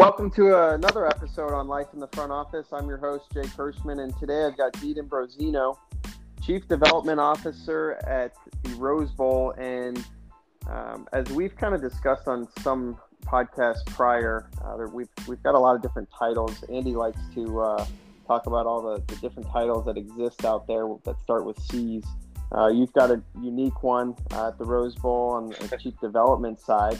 Welcome to another episode on Life in the Front Office. I'm your host, Jake Kirschman, and today I've got Deedon Brozino, Chief Development Officer at the Rose Bowl. And um, as we've kind of discussed on some podcasts prior, uh, we've, we've got a lot of different titles. Andy likes to uh, talk about all the, the, different titles that exist out there that start with C's. Uh, you've got a unique one uh, at the Rose Bowl on the Chief Development side.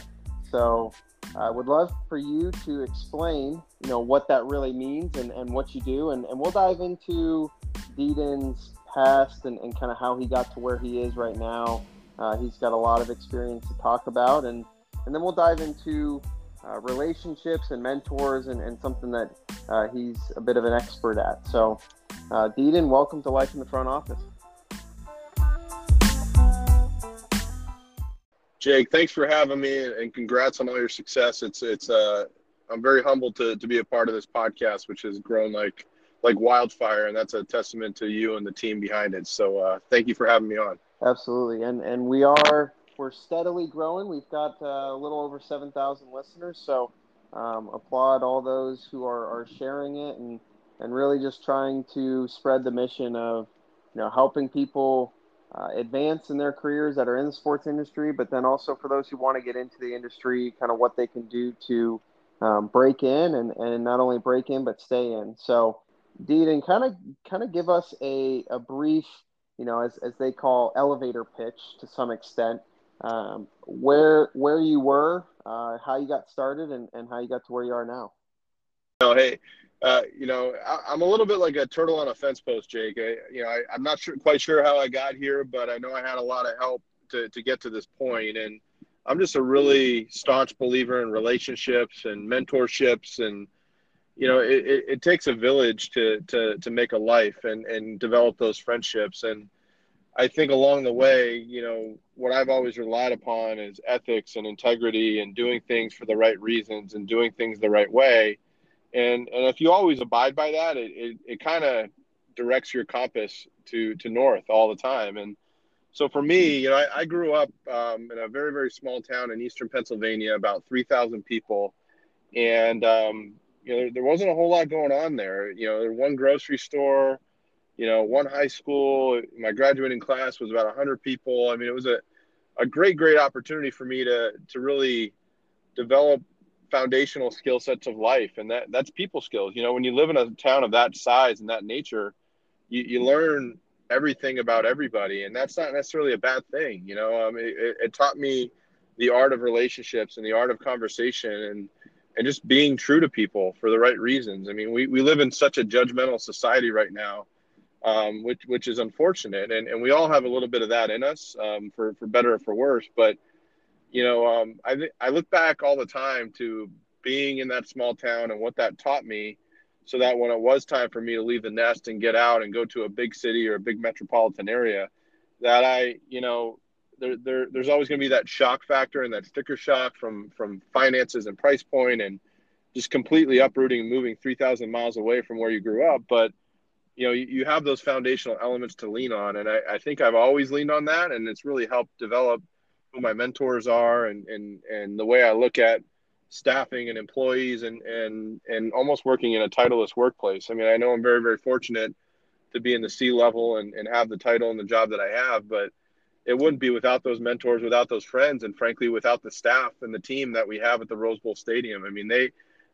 So I would love for you to explain, you know, what that really means and, and what you do. And, and we'll dive into Deedon's past and, and kind of how he got to where he is right now. Uh, he's got a lot of experience to talk about. And, and then we'll dive into uh, relationships and mentors and, and something that uh, he's a bit of an expert at. So, uh, Deedon, welcome to Life in the Front Office. Jake, thanks for having me, and congrats on all your success. It's it's uh, I'm very humbled to to be a part of this podcast, which has grown like like wildfire, and that's a testament to you and the team behind it. So uh, thank you for having me on. Absolutely, and and we are we're steadily growing. We've got uh, a little over seven thousand listeners, so um, applaud all those who are are sharing it and and really just trying to spread the mission of you know helping people uh, advance in their careers that are in the sports industry, but then also for those who want to get into the industry, kind of what they can do to um, break in and, and not only break in but stay in. So, Deedon, kind of kind of give us a, a brief, you know, as, as they call elevator pitch to some extent, um, where where you were, uh, how you got started, and, and how you got to where you are now. Oh, hey, uh, you know, I, am a little bit like a turtle on a fence post, Jake. I, you know, I, am not sure, quite sure how I got here, but I know I had a lot of help to, to get to this point. And I'm just a really staunch believer in relationships and mentorships. And, you know, it, it, it takes a village to, to, to make a life and, and develop those friendships. And I think along the way, you know, what I've always relied upon is ethics and integrity and doing things for the right reasons and doing things the right way and and if you always abide by that it it, it kind of directs your compass to to north all the time. And so for me you know i, I grew up um, in a very very small town in eastern pennsylvania about 3000 people. And um, you know there wasn't a whole lot going on there. You know there one grocery store you know one high school. My graduating class was about 100 people. I mean it was a, a great great opportunity for me to to really develop foundational skill sets of life and that that's people skills. You know when you live in a town of that size and that nature you, you learn everything about everybody and that's not necessarily a bad thing you know? Um, it, it taught me the art of relationships and the art of conversation and and just being true to people for the right reasons. I mean we, we live in such a judgmental society right now um, which which is unfortunate and, and we all have a little bit of that in us um, for for better or for worse but you know, um, I th- I look back all the time to being in that small town and what that taught me, so that when it was time for me to leave the nest and get out and go to a big city or a big metropolitan area, that I, you know, there, there there's always going to be that shock factor and that sticker shock from from finances and price point and just completely uprooting and moving 3,000 miles away from where you grew up. But you know, you, you have those foundational elements to lean on, and I, I think I've always leaned on that, and it's really helped develop who my mentors are and and and the way I look at staffing and employees and and and almost working in a titleless workplace. I mean, I know I'm very very fortunate to be in the C level and and have the title and the job that I have, but it wouldn't be without those mentors, without those friends, and frankly, without the staff and the team that we have at the Rose Bowl Stadium. I mean, they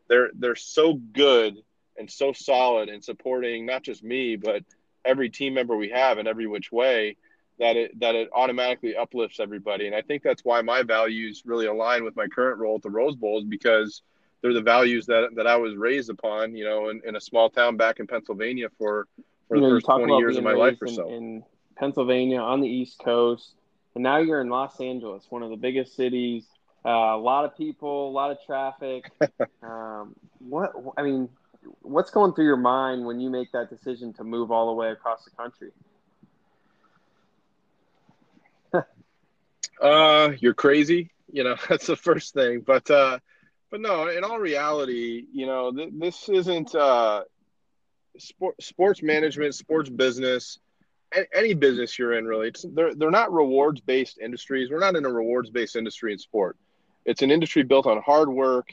they're they're so good and so solid in supporting not just me, but every team member we have in every which way that it that it automatically uplifts everybody. And I think that's why my values really align with my current role at the Rose Bowl is because they're the values that that I was raised upon, you know, in, in a small town back in Pennsylvania for for you the know, first twenty years of my life or in, so. In Pennsylvania on the East Coast, and now you're in Los Angeles, one of the biggest cities. Uh, a lot of people, a lot of traffic. um, what I mean, what's going through your mind when you make that decision to move all the way across the country? Uh, you're crazy. You know, that's the first thing. But, uh, but no, in all reality, you know, th- this isn't uh, sport, sports management, sports business, any business you're in, really. It's, they're, they're not rewards based industries. We're not in a rewards based industry in sport. It's an industry built on hard work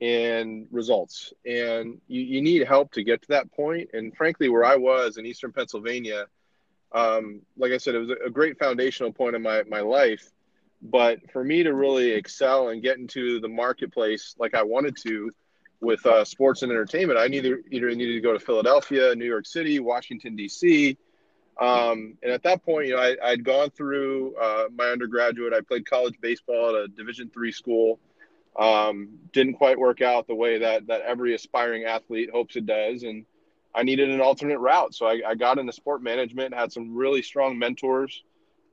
and results. And you, you need help to get to that point. And frankly, where I was in Eastern Pennsylvania, um, like I said, it was a great foundational point in my, my life. But for me to really excel and get into the marketplace like I wanted to with uh, sports and entertainment, I neither either needed to go to Philadelphia, New York City, Washington D.C. Um, and at that point, you know, I, had gone through uh, my undergraduate. I played college baseball at a Division three school. Um, didn't quite work out the way that that every aspiring athlete hopes it does, and I needed an alternate route. So I, I got into sport management. Had some really strong mentors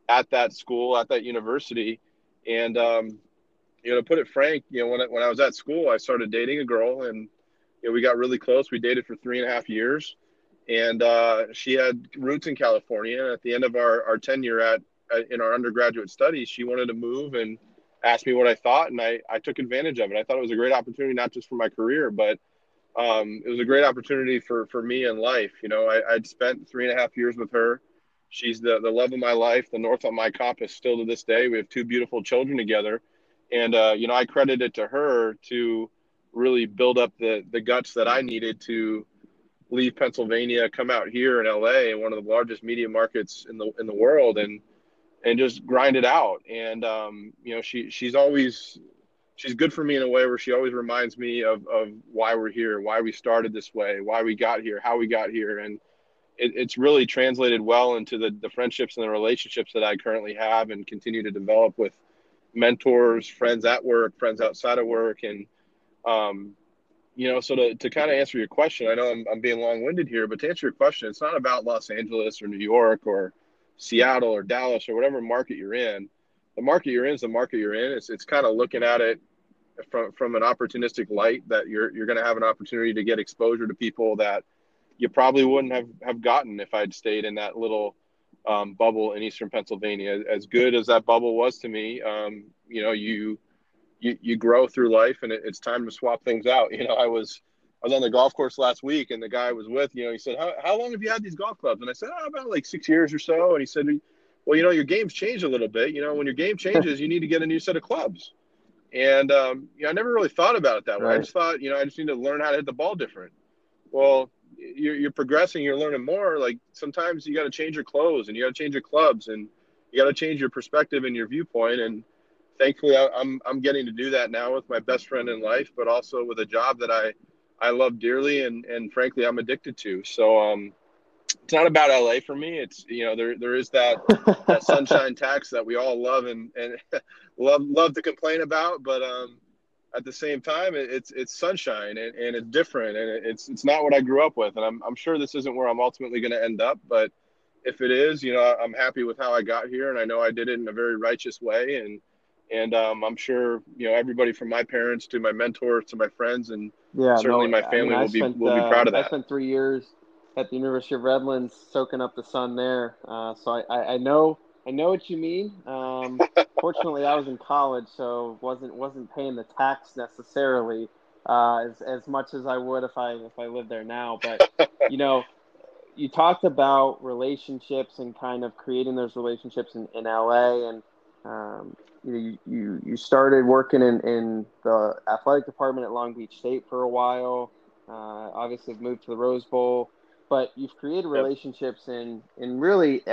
at that school, at that university, and um, you know, to put it frank, you know, when I, when I was at school, I started dating a girl, and you know, we got really close. We dated for three and a half years, and uh, she had roots in California. And at the end of our our tenure at, at in our undergraduate studies, she wanted to move and asked me what I thought, and I, I took advantage of it. I thought it was a great opportunity, not just for my career, but um, it was a great opportunity for, for me in life. You know, I, I'd spent three and a half years with her. She's the, the love of my life, the north on my compass still to this day. We have two beautiful children together. And, uh, you know, I credit it to her to really build up the, the guts that I needed to leave Pennsylvania, come out here in LA, one of the largest media markets in the, in the world. And, and just grind it out. And um, you know, she she's always she's good for me in a way where she always reminds me of of why we're here, why we started this way, why we got here, how we got here, and it, it's really translated well into the the friendships and the relationships that I currently have and continue to develop with mentors, friends at work, friends outside of work, and um, you know, so to, to kind of answer your question, I know I'm, I'm being long winded here, but to answer your question, it's not about Los Angeles or New York or Seattle or Dallas or whatever market you're in, the market you're in is the market you're in. It's it's kind of looking at it from from an opportunistic light that you're you're going to have an opportunity to get exposure to people that you probably wouldn't have have gotten if I'd stayed in that little um, bubble in Eastern Pennsylvania. As good as that bubble was to me, um, you know, you you you grow through life, and it, it's time to swap things out. You know, I was I was on the golf course last week, and the guy I was with, you know, he said, "How, how long have you had these golf clubs?" And I said, oh, "About like six years or so." And he said, "Well, you know, your game's changed a little bit. You know, when your game changes, you need to get a new set of clubs." And um, you know, I never really thought about it that way. Right. I just thought, you know, I just need to learn how to hit the ball different. Well, you're, you're progressing, you're learning more. Like sometimes you got to change your clothes, and you got to change your clubs, and you got to change your perspective and your viewpoint. And thankfully, I, I'm I'm getting to do that now with my best friend in life, but also with a job that I I love dearly and and frankly I'm addicted to. So um, it's not about LA for me. It's you know there there is that that sunshine tax that we all love and and love love to complain about, but um, at the same time it, it's it's sunshine and, and it's different and it's it's not what I grew up with, and I'm I'm sure this isn't where I'm ultimately going to end up, but if it is, you know, I'm happy with how I got here, and I know I did it in a very righteous way, and and um, I'm sure you know everybody from my parents to my mentors to my friends and yeah, certainly no, my family I mean, will spent, be will be proud of that. I spent three years at the University of Redlands soaking up the sun there, uh, so I, I, I, know I know what you mean. Um, fortunately, I was in college, so wasn't wasn't paying the tax necessarily uh, as as much as I would if I if I lived there now. But you know, you talked about relationships and kind of creating those relationships in, in LA and um, you, you you started working in, in the athletic department at Long Beach State for a while. Uh, obviously, moved to the Rose Bowl, but you've created relationships in in really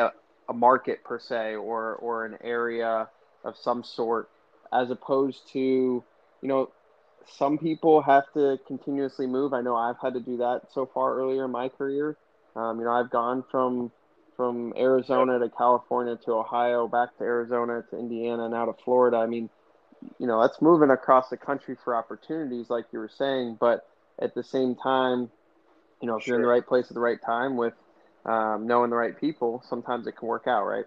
a, market per se, or or an area of some sort, as opposed to you know some people have to continuously move. I know I've had to do that so far earlier in my career. Um, you know, I've gone from from Arizona to California to Ohio, back to Arizona to Indiana, and out of Florida. I mean, you know, that's moving across the country for opportunities, like you were saying. But at the same time, you know, if sure. you're in the right place at the right time with um, knowing the right people, sometimes it can work out, right?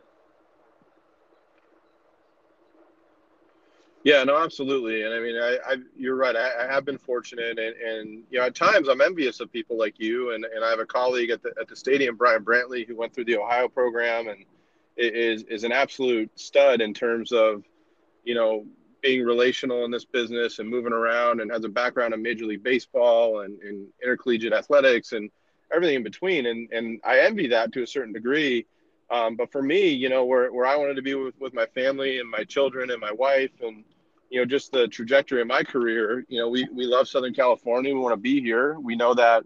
Yeah, no, absolutely. And I mean, I, I you're right. I, I, have been fortunate, and, and you know, at times I'm envious of people like you. And, and I have a colleague at the at the stadium, Brian Brantley, who went through the Ohio program and is is an absolute stud in terms of, you know, being relational in this business and moving around, and has a background in Major League Baseball and, and intercollegiate athletics and everything in between. And and I envy that to a certain degree. Um, but for me, you know, where, where I wanted to be with, with my family and my children and my wife and you know, just the trajectory of my career, you know, we, we love Southern California. We want to be here. We know that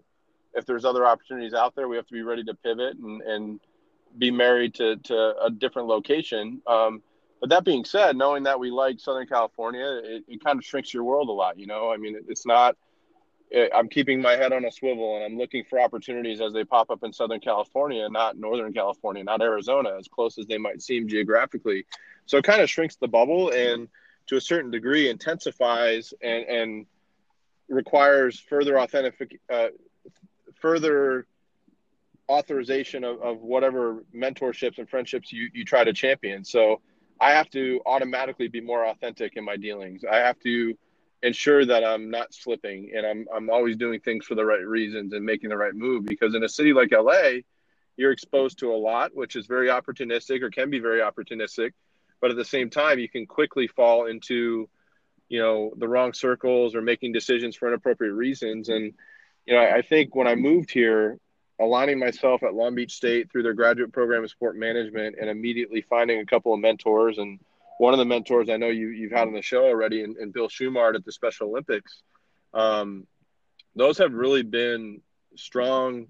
if there's other opportunities out there, we have to be ready to pivot and, and be married to, to a different location. Um, but that being said, knowing that we like Southern California, it, it kind of shrinks your world a lot. You know, I mean, it's not. It, I'm keeping my head on a swivel, and I'm looking for opportunities as they pop up in Southern California, not Northern California, not Arizona, as close as they might seem geographically. So it kind of shrinks the bubble, and to a certain degree, intensifies and and requires further authentic, uh, further authorization of, of whatever mentorships and friendships you, you try to champion. So I have to automatically be more authentic in my dealings. I have to ensure that I'm not slipping and I'm I'm always doing things for the right reasons and making the right move because in a city like LA, you're exposed to a lot which is very opportunistic or can be very opportunistic, but at the same time you can quickly fall into you know the wrong circles or making decisions for inappropriate reasons and you know I, I think when I moved here aligning myself at Long Beach State through their graduate program of sport management and immediately finding a couple of mentors. And one of the mentors I know you, you've had on the show already, and, and Bill Shumard at the Special Olympics, um, those have really been strong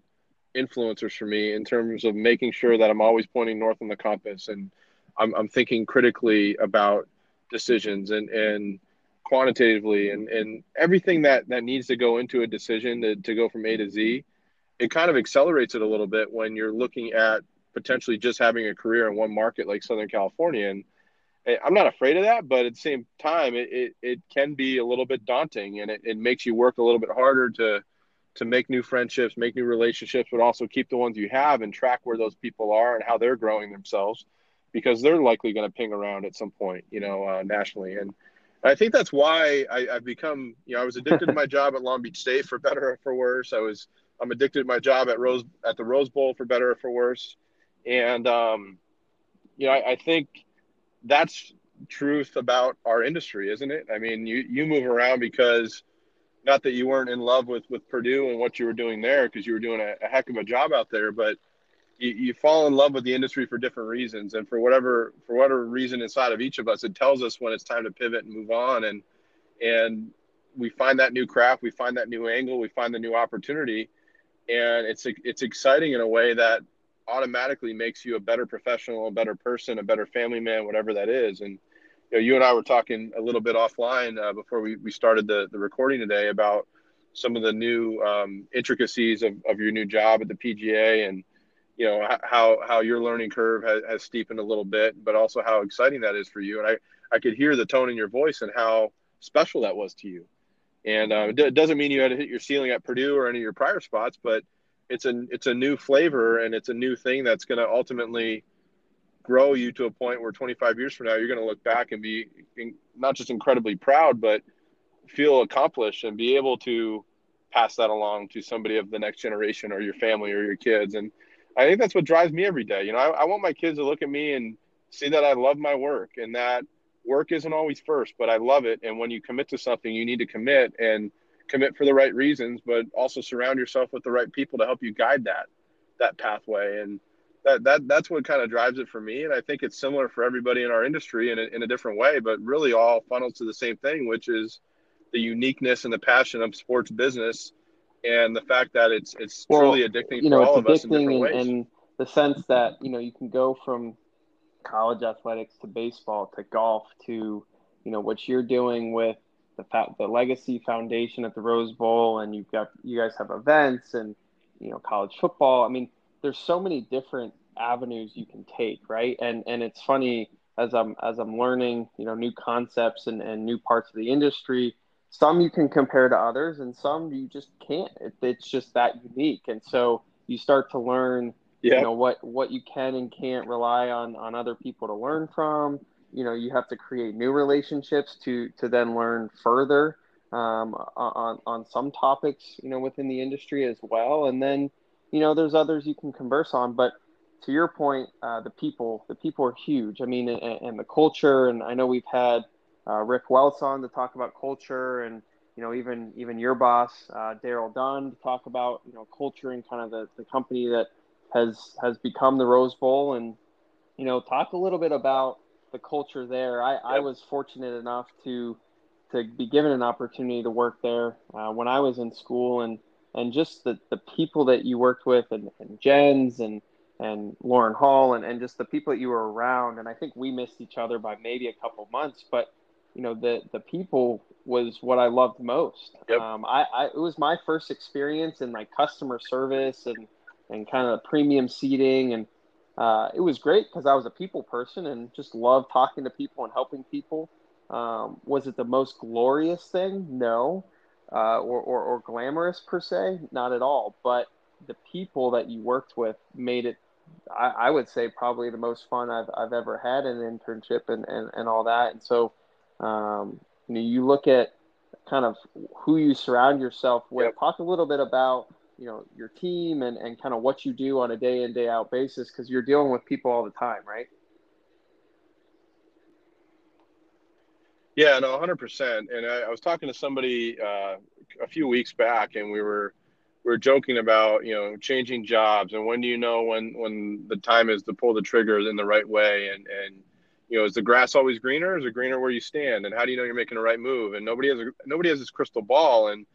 influencers for me in terms of making sure that I'm always pointing north on the compass and I'm, I'm thinking critically about decisions and, and quantitatively and, and everything that, that needs to go into a decision to, to go from A to Z it kind of accelerates it a little bit when you're looking at potentially just having a career in one market like Southern California. And I'm not afraid of that, but at the same time, it, it, it can be a little bit daunting and it, it makes you work a little bit harder to, to make new friendships, make new relationships, but also keep the ones you have and track where those people are and how they're growing themselves because they're likely going to ping around at some point, you know, uh, nationally. And I think that's why I, have become, you know, I was addicted to my job at Long Beach State for better or for worse. I was I'm addicted to my job at Rose at the Rose Bowl for better or for worse. And um, you know, I, I think that's truth about our industry, isn't it? I mean, you you move around because not that you weren't in love with with Purdue and what you were doing there because you were doing a, a, heck of a job out there, but you, you fall in love with the industry for different reasons, and for whatever for whatever reason inside of each of us, it tells us when it's time to pivot and move on, and and we find that new craft, we find that new angle, we find the new opportunity, and it's it's exciting in a way that automatically makes you a better professional, a better person, a better family man, whatever that is. And you know, you and I were talking a little bit offline uh, before we, we started the, the recording today about some of the new um, intricacies of, of your new job at the PGA and you know how how your learning curve has, has steepened a little bit, but also how exciting that is for you. And I I could hear the tone in your voice and how special that was to you. And uh, it doesn't mean you had to hit your ceiling at Purdue or any of your prior spots, but it's a it's a new flavor and it's a new thing that's going to ultimately grow you to a point where 25 years from now you're going to look back and be not just incredibly proud, but feel accomplished and be able to pass that along to somebody of the next generation or your family or your kids. And I think that's what drives me every day. You know, I, I want my kids to look at me and see that I love my work and that work isn't always first, but I love it. And when you commit to something, you need to commit and commit for the right reasons, but also surround yourself with the right people to help you guide that that pathway. And that that that's what kind of drives it for me. And I think it's similar for everybody in our industry in a, in a different way, but really all funnels to the same thing, which is the uniqueness and the passion of sports business and the fact that it's it's well, truly addicting you know, for all of us in different ways. And the sense that you know you can go from college athletics to baseball to golf to you know what you're doing with the fa- the legacy foundation at the Rose Bowl and you've got you guys have events and you know college football. I mean there's so many different avenues you can take right? And and it's funny as I'm as I'm learning you know new concepts and, and new parts of the industry some you can compare to others and some you just can't. It, it's just that unique. And so you start to learn you know what what you can and can't rely on on other people to learn from you know you have to create new relationships to to then learn further um, on on some topics you know within the industry as well. And then you know there's others you can converse on. But to your point uh, the people the people are huge. I mean and, and the culture and i know we've had uh, rick welts on to talk about culture and you know even even your boss uh, daryl dunn to talk about you know culture and kind of the, the company that has has become the Rose Bowl, and you know, talk a little bit about the culture there. I, yep. I was fortunate enough to to be given an opportunity to work there uh, when I was in school and and just the, the people that you worked with and, and Jens and and Lauren Hall and, and just the people that you were around and I think we missed each other by maybe a couple months but you know the the people was what I loved most. Yep. Um, I, I it was my first experience in like customer service and and kind of premium seating and uh, it was great because I was a people person and just loved talking to people and helping people. Um, was it the most glorious thing? No. Uh, or, or, or glamorous per se? Not at all. But the people that you worked with made it, I, I would say, probably the most fun I've, I've ever had in an internship and, and, and all that. And so, um, you know, you look at kind of who you surround yourself with. Yep. Talk a little bit about you know your team and, and kind of what you do on a day in day out basis because you're dealing with people all the time right? Yeah no 100% and I, I was talking to somebody uh, a few weeks back and we were we were joking about you know changing jobs and when do you know when when the time is to pull the trigger in the right way? And and you know is the grass always greener? Is it greener where you stand? And how do you know you're making the right move? And nobody has a, nobody has this crystal ball. And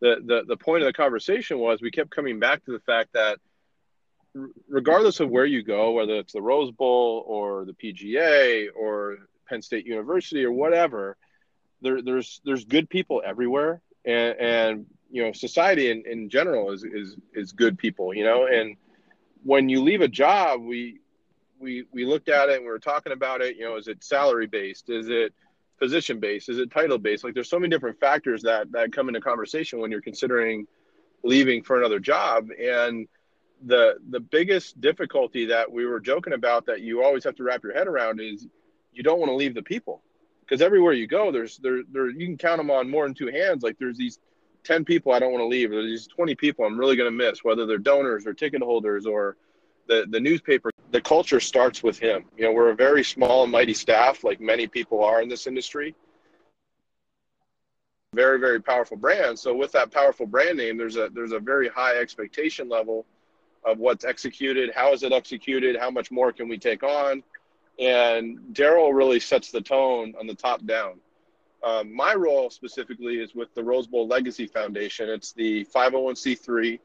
the, the the point of the conversation was we kept coming back to the fact that regardless of where you go, whether it's the Rose Bowl or the PGA or Penn State University or whatever, there, there's there's good people everywhere, and, and you know society in, in general is, is is good people, you know. And when you leave a job, we we we looked at it and we were talking about it. You know, is it salary based? Is it position based? Is it title based? Like there's so many different factors that that come into conversation when you're considering leaving for another job. And the the biggest difficulty that we were joking about that you always have to wrap your head around is you don't want to leave the people because everywhere you go there's there there you can count them on more than two hands like there's these 10 people I don't want to leave there's these 20 people I'm really going to miss whether they're donors or ticket holders or the the newspaper the culture starts with him. You know we're a very small and mighty staff like many people are in this industry. Very very powerful brand. So with that powerful brand name there's a there's a very high expectation level of what's executed how is it executed how much more can we take on? And daryl really sets the tone on the top down. Um, my role specifically is with the rose bowl legacy foundation. It's the 501c3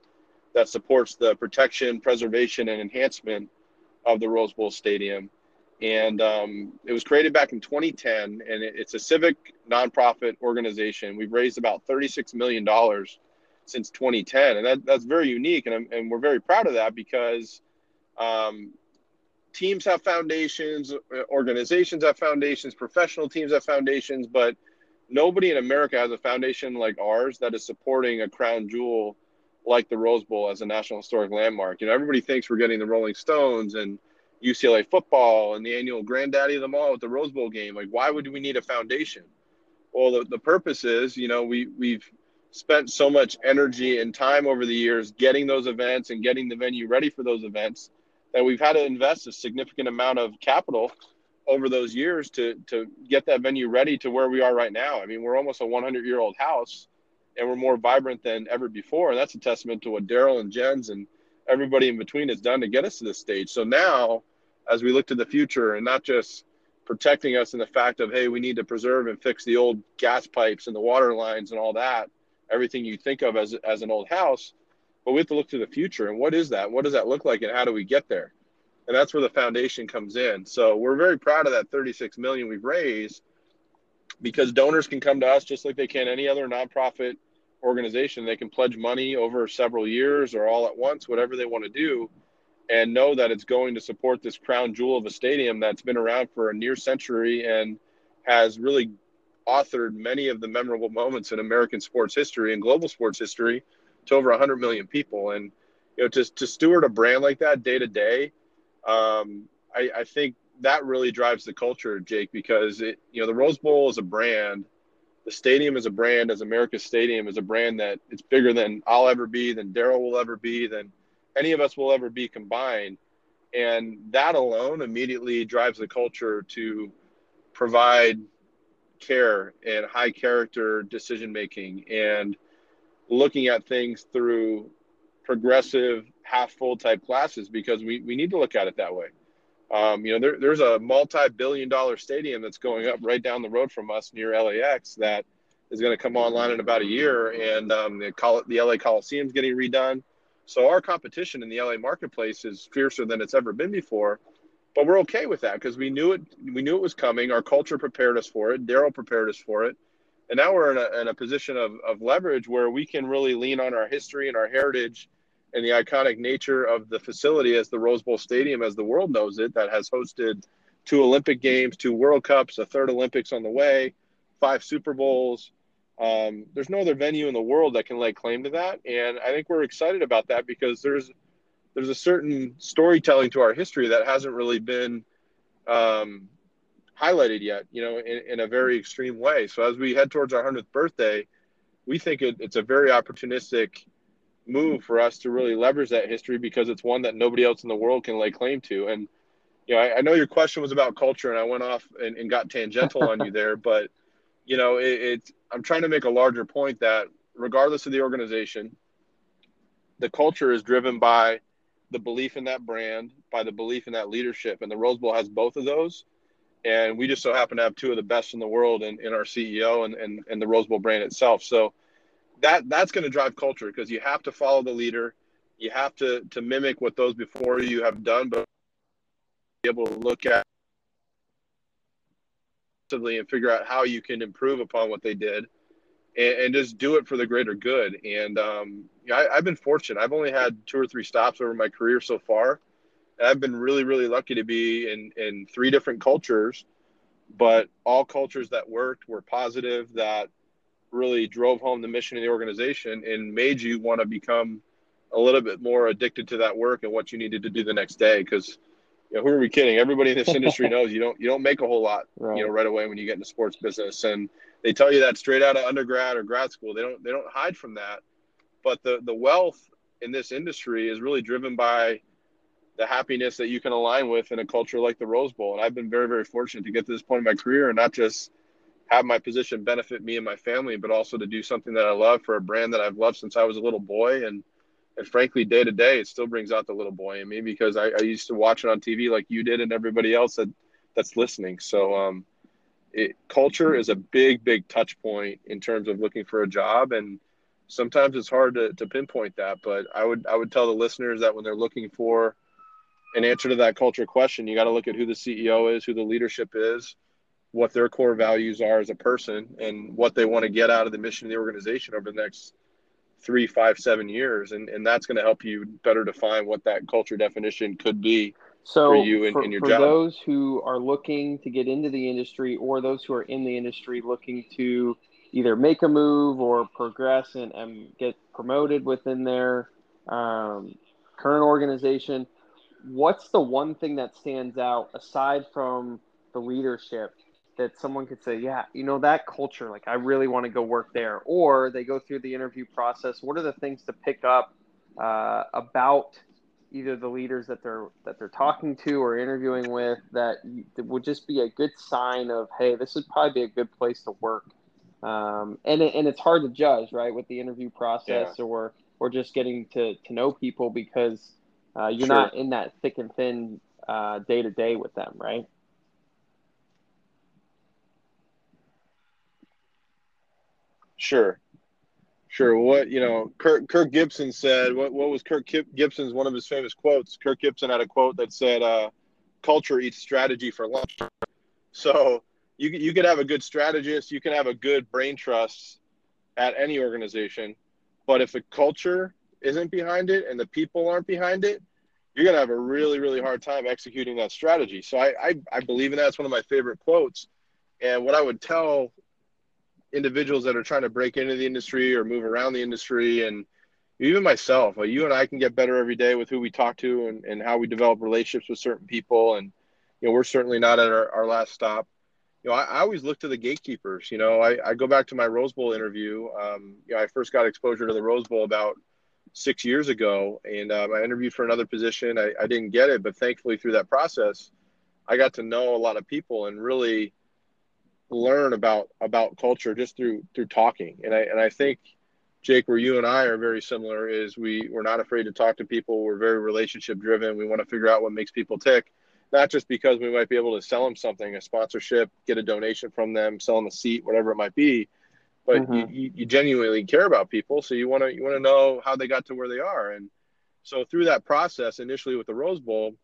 that supports the protection, preservation, and enhancement of the Rose Bowl Stadium. And um, it was created back in 2010, and it's a civic nonprofit organization. We've raised about $36 million since 2010, and that, that's very unique. And, and we're very proud of that because um, teams have foundations, organizations have foundations, professional teams have foundations, but nobody in America has a foundation like ours that is supporting a crown jewel like the Rose Bowl as a National Historic Landmark. You know, everybody thinks we're getting the Rolling Stones and UCLA football and the annual granddaddy of them all at the Rose Bowl game. Like, why would we need a foundation? Well, the, the purpose is, you know, we we've spent so much energy and time over the years getting those events and getting the venue ready for those events that we've had to invest a significant amount of capital over those years to to get that venue ready to where we are right now. I mean, we're almost a 100 year old house and we're more vibrant than ever before. And that's a testament to what Daryl and Jens and everybody in between has done to get us to this stage. So now, as we look to the future and not just protecting us in the fact of, hey, we need to preserve and fix the old gas pipes and the water lines and all that, everything you think of as, as an old house, but we have to look to the future. And what is that? What does that look like? And how do we get there? And that's where the foundation comes in. So we're very proud of that 36 million we've raised because donors can come to us just like they can any other nonprofit organization. They can pledge money over several years or all at once, whatever they want to do, and know that it's going to support this crown jewel of a stadium that's been around for a near century and has really authored many of the memorable moments in American sports history and global sports history to over 100 million people. And you know, to to steward a brand like that day to day, um, I, I think that really drives the culture, Jake, because it you know the Rose Bowl is a brand the stadium is a brand, as America's Stadium is a brand that it's bigger than I'll ever be, than Daryl will ever be, than any of us will ever be combined. And that alone immediately drives the culture to provide care and high character decision making and looking at things through progressive half full type classes because we, we need to look at it that way. Um, you know, there, there's a multi-billion dollar stadium that's going up right down the road from us near LAX that is going to come online in about a year, and um, the, LA Coliseum is getting redone. So our competition in the LA marketplace is fiercer than it's ever been before. But we're okay with that because we knew it. We knew it was coming. Our culture prepared us for it. Daryl prepared us for it, and now we're in a, in a position of, of leverage where we can really lean on our history and our heritage and the iconic nature of the facility as the Rose Bowl Stadium, as the world knows it, that has hosted two Olympic Games, two World Cups, a third Olympics on the way, five Super Bowls. Um, there's no other venue in the world that can lay claim to that, and I think we're excited about that because there's there's a certain storytelling to our history that hasn't really been um, highlighted yet, you know, in, in, a very extreme way. So as we head towards our 100th birthday, we think it, it's a very opportunistic move for us to really leverage that history because it's one that nobody else in the world can lay claim to. And, you know, I, I know your question was about culture and I went off and, and got tangential on you there, but, you know, it, it's, I'm trying to make a larger point that regardless of the organization, the culture is driven by the belief in that brand, by the belief in that leadership. And the Rose Bowl has both of those. And we just so happen to have two of the best in the world in, in our CEO and, and, and the Rose Bowl brand itself. So that that's going to drive culture because you have to follow the leader. You have to to mimic what those before you have done, but be able to look at and figure out how you can improve upon what they did and, and just do it for the greater good. And um, I, I've been fortunate. I've only had two or three stops over my career so far. And I've been really, really lucky to be in, in three different cultures, but all cultures that worked were positive, that really drove home the mission of the organization and made you want to become a little bit more addicted to that work and what you needed to do the next day. Because you know, who are we kidding? Everybody in this industry knows you don't you don't make a whole lot, right. you know, right away when you get into sports business. And they tell you that straight out of undergrad or grad school. They don't they don't hide from that. But the the wealth in this industry is really driven by the happiness that you can align with in a culture like the Rose Bowl. And I've been very, very fortunate to get to this point in my career and not just have my position benefit me and my family, but also to do something that I love for a brand that I've loved since I was a little boy. And and frankly, day to day, it still brings out the little boy in me because I, I used to watch it on TV like you did and everybody else that that's listening. So um, it, culture is a big, big touch point in terms of looking for a job. And sometimes it's hard to, to pinpoint that, but I would, I would tell the listeners that when they're looking for an answer to that culture question, you got to look at who the CEO is, who the leadership is, what their core values are as a person and what they want to get out of the mission of the organization over the next three, five, seven years. And, and that's going to help you better define what that culture definition could be so for you and, for, your for job. those who are looking to get into the industry or those who are in the industry looking to either make a move or progress and, and get promoted within their um, current organization, what's the one thing that stands out aside from the leadership that someone could say, yeah, you know, that culture, like I really want to go work there? Or they go through the interview process. What are the things to pick up uh, about either the leaders that they're that they're talking to or interviewing with that, that would just be a good sign of hey this would probably be a good place to work um, and it, and it's hard to judge right with the interview process yeah. or or just getting to, to know people because uh, you're sure. not in that thick and thin day to day with them right sure Sure. What you know, Kirk, Kirk Gibson said. What what was Kirk Gibson's one of his famous quotes? Kirk Gibson had a quote that said, uh, "Culture eats strategy for lunch." So you you could have a good strategist, you can have a good brain trust at any organization, but if the culture isn't behind it and the people aren't behind it, you're gonna have a really really hard time executing that strategy. So I I, I believe in that. It's one of my favorite quotes. And what I would tell individuals that are trying to break into the industry or move around the industry and even myself like you and i can get better every day with who we talk to and, and how we develop relationships with certain people and you know we're certainly not at our, our last stop. You know I, I, always look to the gatekeepers you know i, I go back to my rose bowl interview um, you know i first got exposure to the rose bowl about six years ago and um, i interviewed for another position. I, I didn't get it but thankfully through that process i got to know a lot of people and really learn about about culture just through through talking. And i and i think jake where you and i are very similar is we we're not afraid to talk to people. We're very relationship driven. We want to figure out what makes people tick not just because we might be able to sell them something a sponsorship get a donation from them sell them a seat whatever it might be. But mm-hmm. you, you genuinely care about people, so you want to you want to know how they got to where they are, and so through that process, initially with the Rose Bowl,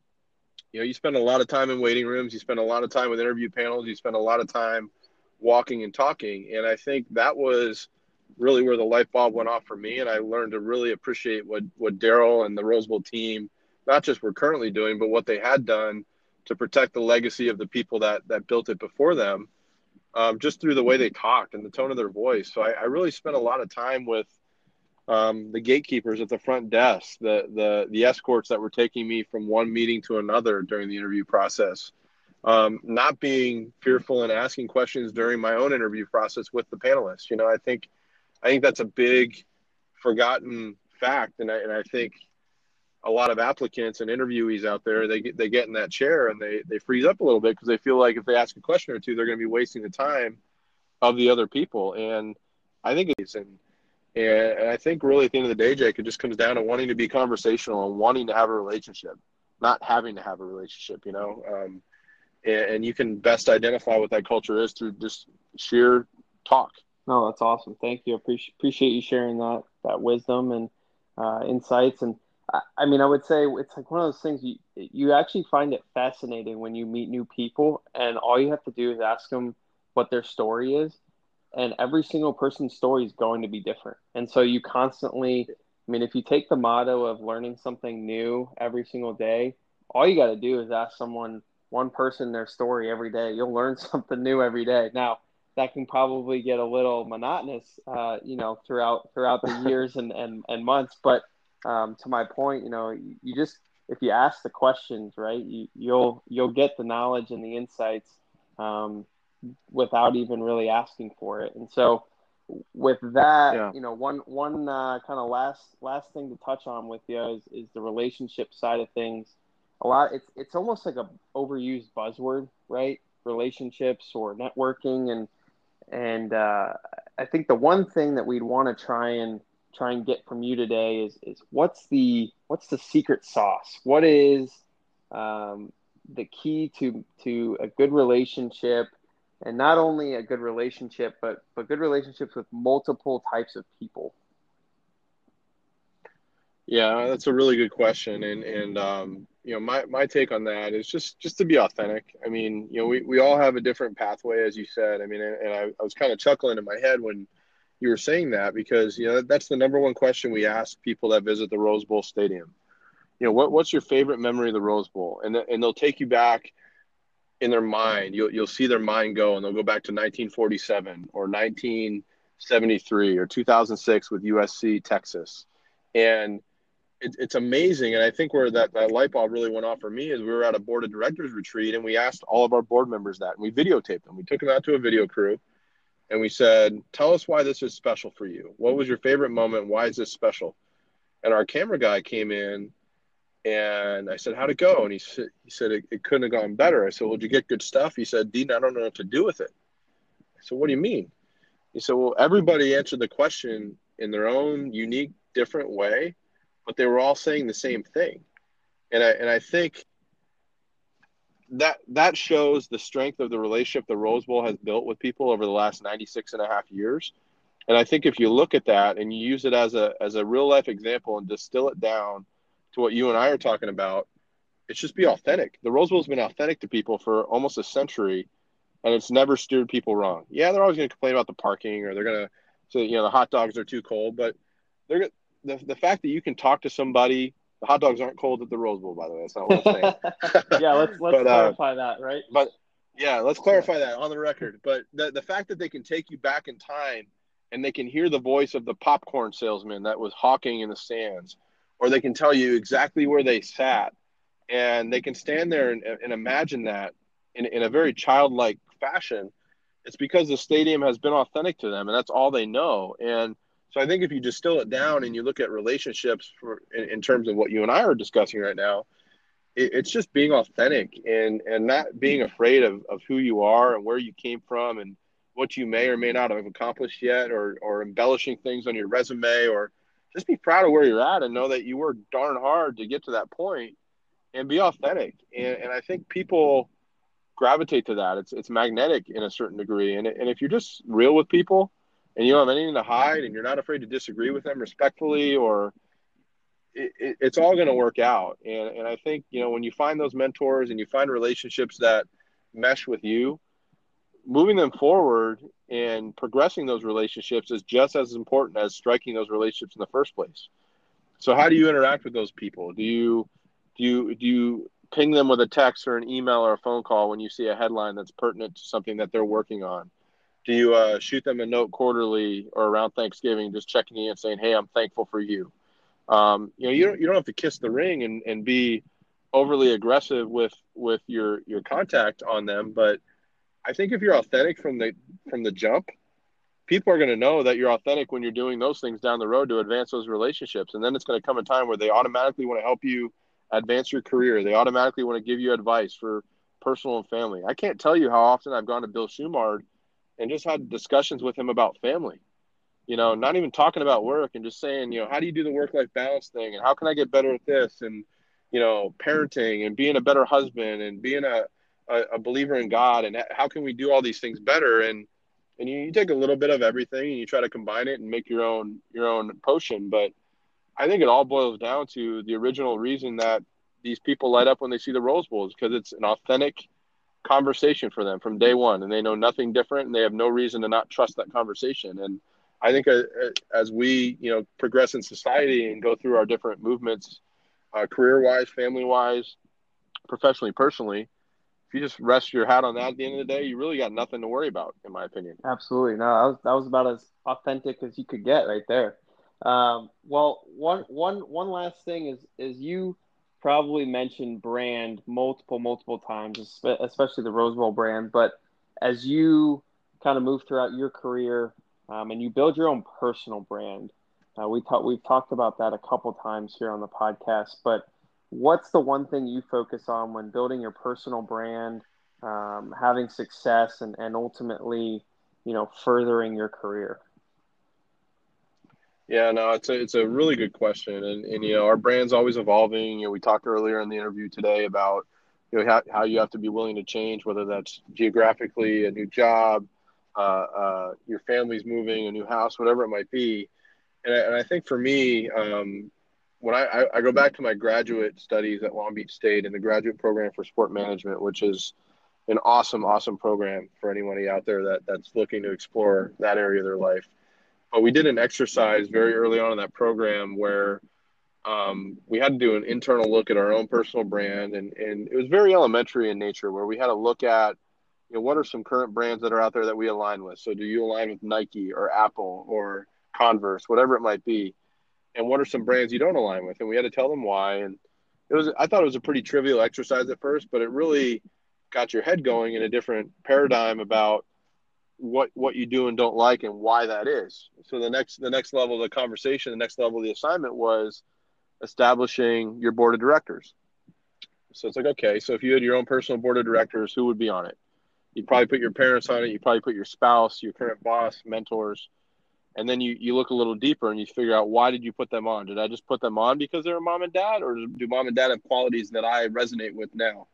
you know, you spend a lot of time in waiting rooms, you spend a lot of time with interview panels, you spend a lot of time walking and talking, and I think that was really where the light bulb went off for me, and I learned to really appreciate what what Daryl and the Rose Bowl team, not just were currently doing, but what they had done to protect the legacy of the people that that built it before them um, just through the way they talked and the tone of their voice. So I, I really spent a lot of time with um, the gatekeepers at the front desk, the the the escorts that were taking me from one meeting to another during the interview process. Um, not being fearful and asking questions during my own interview process with the panelists. You know, I think I think that's a big forgotten fact, and I and I think a lot of applicants and interviewees out there they get they get in that chair and they they freeze up a little bit because they feel like if they ask a question or two they're going to be wasting the time of the other people. And i think it's and and i think really at the end of the day jake it just comes down to wanting to be conversational and wanting to have a relationship not having to have a relationship you know? Um, and, you can best identify what that culture is through just sheer talk. No that's awesome. Thank you. Appreciate appreciate you sharing that that wisdom and uh, insights. And I mean, I would say it's like one of those things you you actually find it fascinating when you meet new people, and all you have to do is ask them what their story is, and every single person's story is going to be different. And so you constantly, I mean, if you take the motto of learning something new every single day, all you got to do is ask someone, one person, their story every day. You'll learn something new every day. Now, that can probably get a little monotonous, uh, you know, throughout throughout the years and, and, and months, but um, to my point, you know, you, you, just if you ask the questions, right, you, will you'll get the knowledge and the insights um, without even really asking for it. And so, with that, yeah. you know, one one uh, kind of last last thing to touch on with you is, is the relationship side of things. A lot, it's it's almost like a overused buzzword, right? Relationships or networking, and and uh, I think the one thing that we'd want to try and try and get from you today is is what's the what's the secret sauce? What is um, the key to to a good relationship, and not only a good relationship, but but good relationships with multiple types of people? Yeah, that's a really good question, and and um, you know my my take on that is just just to be authentic. I mean, you know, we we all have a different pathway, as you said. I mean, and, I, I was kind of chuckling in my head when you were saying that because you know that's the number one question we ask people that visit the Rose Bowl stadium. You know, what what's your favorite memory of the Rose Bowl? And and they'll take you back in their mind. You'll you'll see their mind go, and they'll go back to 1947 or 1973 or 2006 with USC Texas, and it, it's amazing. And I think where that that light bulb really went off for me is we were at a board of directors retreat, and we asked all of our board members that, and we videotaped them. We took them out to a video crew and we said, "Tell us why this is special for you. What was your favorite moment? Why is this special?" And our camera guy came in, and I said, "How'd it go?" And he said, "He said it, it couldn't have gone better." I said, "Well, did you get good stuff?" He said, "Dean, I don't know what to do with it." I said, "What do you mean?" He said, "Well, everybody answered the question in their own unique, different way, but they were all saying the same thing." And I and I think that that shows the strength of the relationship the Rose Bowl has built with people over the last 96 and a half years. And I think if you look at that and you use it as a as a real life example and distill it down to what you and I are talking about, it's just be authentic. The Rose Bowl's been authentic to people for almost a century and it's never steered people wrong. Yeah, they're always going to complain about the parking or they're going to say, you know, the hot dogs are too cold, but they're the, the fact that you can talk to somebody the hot dogs aren't cold at the Rose Bowl, by the way. That's not what I'm saying. yeah, let's let's but, uh, clarify uh, that, right? But yeah, let's clarify that on the record. But the the fact that they can take you back in time and they can hear the voice of the popcorn salesman that was hawking in the stands, or they can tell you exactly where they sat, and they can stand there and, and imagine that in, in a very childlike fashion. It's because the stadium has been authentic to them, and that's all they know. And so I think if you distill it down and you look at relationships for in, in terms of what you and I are discussing right now, it, it's just being authentic and and not being afraid of, of who you are and where you came from and what you may or may not have accomplished yet or or embellishing things on your resume or just be proud of where you're at and know that you worked darn hard to get to that point and be authentic. And, and I think people gravitate to that. It's it's magnetic in a certain degree. And, and if you're just real with people, and you don't have anything to hide and you're not afraid to disagree with them respectfully or it, it, it's all going to work out. And, and i think you know when you find those mentors and you find relationships that mesh with you moving them forward and progressing those relationships is just as important as striking those relationships in the first place. So how do you interact with those people? Do you do you do you ping them with a text or an email or a phone call when you see a headline that's pertinent to something that they're working on do you uh, shoot them a note quarterly or around Thanksgiving, just checking in and saying, "Hey, I'm thankful for you." Um, you know, you don't you don't have to kiss the ring and, and be overly aggressive with with your your contact on them, but I think if you're authentic from the from the jump, people are going to know that you're authentic when you're doing those things down the road to advance those relationships, and then it's going to come a time where they automatically want to help you advance your career. They automatically want to give you advice for personal and family. I can't tell you how often I've gone to Bill Shumard and just had discussions with him about family. You know, not even talking about work and just saying, you know, how do you do the work life balance thing and how can I get better at this and you know, parenting and being a better husband and being a, a, a believer in God and how can we do all these things better and and you, you take a little bit of everything and you try to combine it and make your own your own potion. But I think it all boils down to the original reason that these people light up when they see the Rose Bowl is because it's an authentic conversation for them from day one, and they know nothing different, and they have no reason to not trust that conversation. And I think uh, uh, as we, you know, progress in society and go through our different movements, uh, career-wise, family-wise, professionally, personally, if you just rest your hat on that at the end of the day, you really got nothing to worry about, in my opinion. Absolutely, no, that was that was about as authentic as you could get right there. Um, well, one one one last thing is is you probably mentioned brand multiple, multiple times, especially the Rose Bowl brand. But as you kind of move throughout your career um, and you build your own personal brand, uh, we talk, we've talked about that a couple times here on the podcast. But what's the one thing you focus on when building your personal brand, um, having success, and, and ultimately, you know, furthering your career? Yeah, no, it's a it's a really good question, and and you know our brand's always evolving. You know, we talked earlier in the interview today about you know how, how you have to be willing to change, whether that's geographically, a new job, uh, uh, your family's moving, a new house, whatever it might be. And I, and I think for me, um, when I, I, I go back to my graduate studies at Long Beach State in the graduate program for sport management, which is an awesome, awesome program for anybody out there that that's looking to explore that area of their life but we did an exercise very early on in that program where um, we had to do an internal look at our own personal brand. And, and it was very elementary in nature where we had to look at you know what are some current brands that are out there that we align with? So do you align with nike or apple or converse whatever it might be? And what are some brands you don't align with? And we had to tell them why. And it was i thought it was a pretty trivial exercise at first but it really got your head going in a different paradigm about what what you do and don't like and why that is. So the next the next level of the conversation, the next level of the assignment was establishing your board of directors. So it's like okay, so if you had your own personal board of directors, who would be on it? You'd probably put your parents on it. You probably put your spouse, your current boss, mentors, and then you you look a little deeper and you figure out why did you put them on? Did I just put them on because they're a mom and dad, or do mom and dad have qualities that I resonate with now?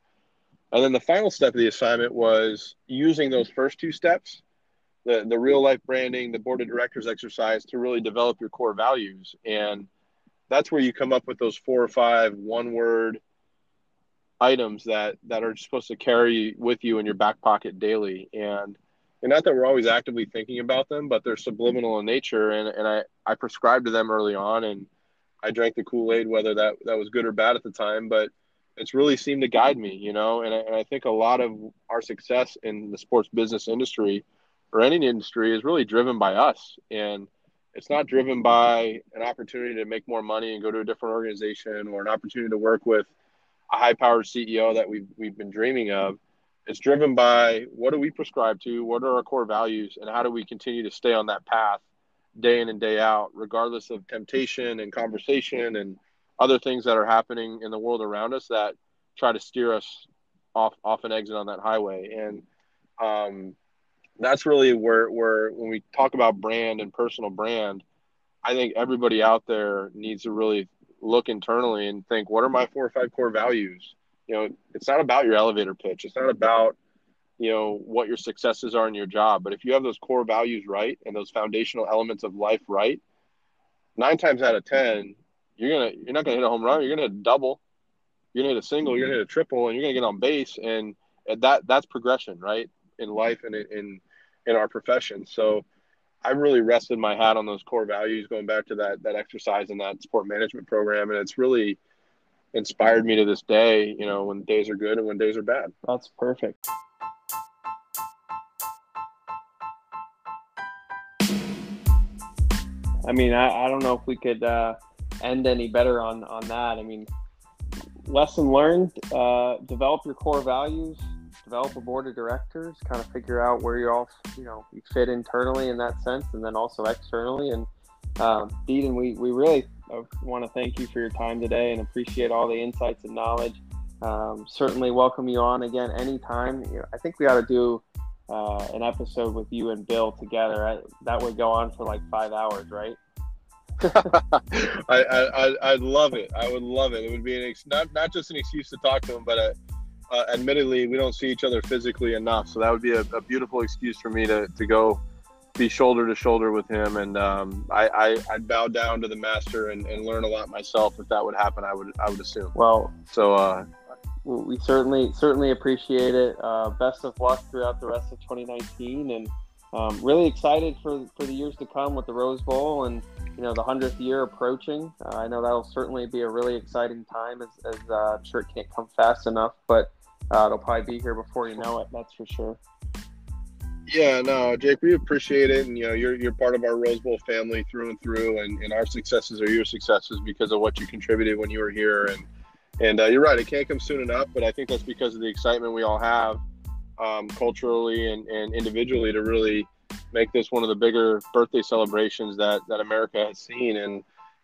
And then the final step of the assignment was using those first two steps the the real life branding, the board of directors exercise to really develop your core values, and that's where you come up with those four or five one word items that that are supposed to carry with you in your back pocket daily. And and not that we're always actively thinking about them but they're subliminal in nature. And and i i prescribed to them early on and i drank the kool-aid whether that that was good or bad at the time but it's really seemed to guide me you know? And I, and I think a lot of our success in the sports business industry or any industry is really driven by us and it's not driven by an opportunity to make more money and go to a different organization or an opportunity to work with a high powered CEO that we've, we've been dreaming of. It's driven by what do we prescribe to, what are our core values, and how do we continue to stay on that path day in and day out, regardless of temptation and conversation and other things that are happening in the world around us that try to steer us off off an exit on that highway. And um, that's really where where when we talk about brand and personal brand, I think everybody out there needs to really look internally and think, what are my four or five core values? You know, it's not about your elevator pitch. It's not about you know what your successes are in your job. But if you have those core values right and those foundational elements of life right nine times out of ten you're gonna you're not gonna hit a home run. You're gonna hit a double. You're gonna hit a single. You're gonna hit a triple and you're gonna get on base. And that that's progression right in life and in in our profession. So i really rested my hat on those core values going back to that that exercise and that sport management program. And it's really inspired me to this day you know when days are good and when days are bad. That's perfect. I mean, I, I don't know if we could uh, end any better on, on that. I mean, lesson learned uh, develop your core values, develop a board of directors, kind of figure out where you all, you know, you fit internally in that sense and then also externally. And um, Deedon, we, we really uh, want to thank you for your time today and appreciate all the insights and knowledge. Um, certainly welcome you on again anytime. You know, I think we ought to do uh, an episode with you and Bill together. I, that would go on for like five hours, right? I, I I'd love it. I would love it. It would be an ex- not not just an excuse to talk to him, but uh, uh, admittedly, we don't see each other physically enough. So that would be a, a, beautiful excuse for me to, to go be shoulder to shoulder with him. And um, I, I I'd bow down to the master and, and learn a lot myself if that would happen. I would I would assume. Well, so uh, we certainly certainly appreciate it. Uh, best of luck throughout the rest of 2019, and um, really excited for for the years to come with the Rose Bowl and you know the hundredth year approaching. Uh, I know that'll certainly be a really exciting time, as, as uh, I'm sure it can't come fast enough, but uh, it'll probably be here before you know it. That's for sure. Yeah, no, Jake, we appreciate it, and you know, you're you're part of our Rose Bowl family through and through, and, and our successes are your successes because of what you contributed when you were here, and and uh, you're right, it can't come soon enough, but I think that's because of the excitement we all have um, culturally and, and individually to really make this one of the bigger birthday celebrations that, that America has seen. And,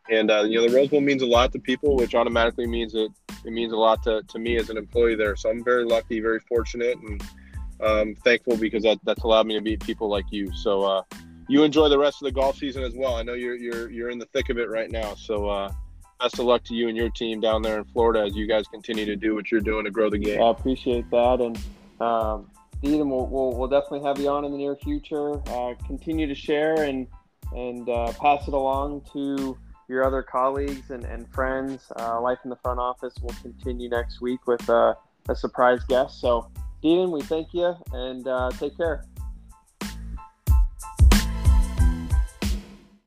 and uh, you know, the Rose Bowl means a lot to people, which automatically means it, it means a lot to, to me as an employee there. So I'm very lucky, very fortunate, and um, thankful because that, that's allowed me to meet people like you. So uh, you enjoy the rest of the golf season as well. I know you're, you're, you're in the thick of it right now. So uh, best of luck to you and your team down there in Florida as you guys continue to do what you're doing to grow the game. I appreciate that, and um, Deedon, we'll, we'll, we'll, definitely have you on in the near future. Uh, continue to share and and uh, pass it along to your other colleagues and, and friends. Uh, Life in the front office will continue next week with uh, a surprise guest. So, Dean, we thank you and uh, take care.